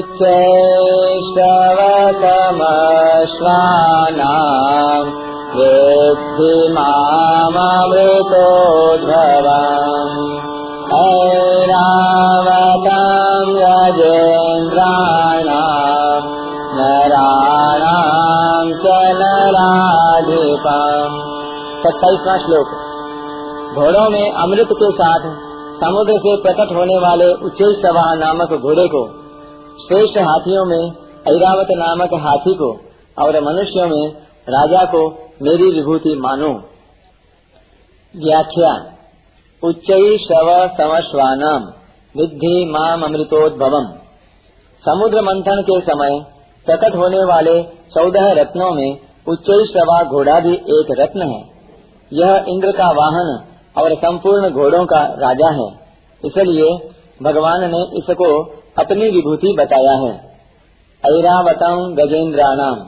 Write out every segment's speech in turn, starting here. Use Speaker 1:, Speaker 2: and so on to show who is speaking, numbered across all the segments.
Speaker 1: उच्चैष्टवतमश्वानाम् वेद्धि माममृतोद्भवम् ऐरावतम् यजेन्द्राणाम् नराणाम् च नराधिपम्। सत्ताईसवा श्लोक। घोड़ों में अमृत के साथ समुद्र से प्रकट होने वाले उच्चई सभा नामक घोड़े को श्रेष्ठ हाथियों में ऐरावत नामक हाथी को और मनुष्यों में राजा को मेरी विभूति मानो। व्याख्या उच्च शव समश्वानम विद्धि माम अमृतोद्भवम। समुद्र मंथन के समय प्रकट होने वाले चौदह रत्नों में उच्च शवा घोड़ा भी एक रत्न है। यह इंद्र का वाहन और संपूर्ण घोड़ों का राजा है। इसलिए भगवान ने इसको अपनी विभूति बताया है। ऐरावतम गजेंद्राणाम।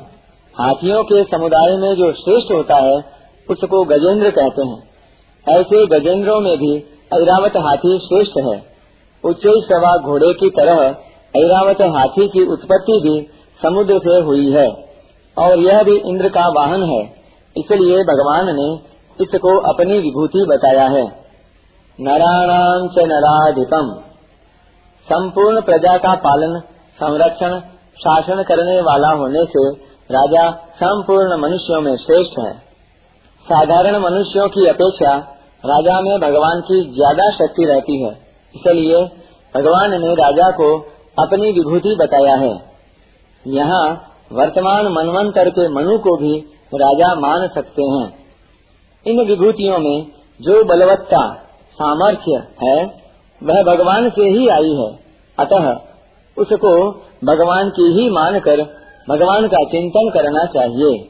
Speaker 1: हाथियों के समुदाय में जो श्रेष्ठ होता है, उसको गजेंद्र कहते हैं। ऐसे गजेंद्रों में भी ऐरावत हाथी श्रेष्ठ है। उच्च सवा घोड़े की तरह ऐरावत हाथी की उत्पत्ति भी समुद्र से हुई है, और यह भी इंद्र का वाहन है। इसलिए भगवान ने इसको अपनी विभूति बताया है। नराणाम च नराधिपम। संपूर्ण प्रजा का पालन, संरक्षण, शासन करने वाला होने से राजा संपूर्ण मनुष्यों में श्रेष्ठ है। साधारण मनुष्यों की अपेक्षा राजा में भगवान की ज़्यादा शक्ति रहती है। इसलिए भगवान ने राजा को अपनी विभूति बताया है। यहाँ वर्तमान मनवंतर के मनु को भी राजा मान सकते हैं। इन विभूतियों में जो बलवत्ता, सामर्थ्य है वह भगवान से ही आई है। अतः उसको भगवान की ही मानकर भगवान का चिंतन करना चाहिए।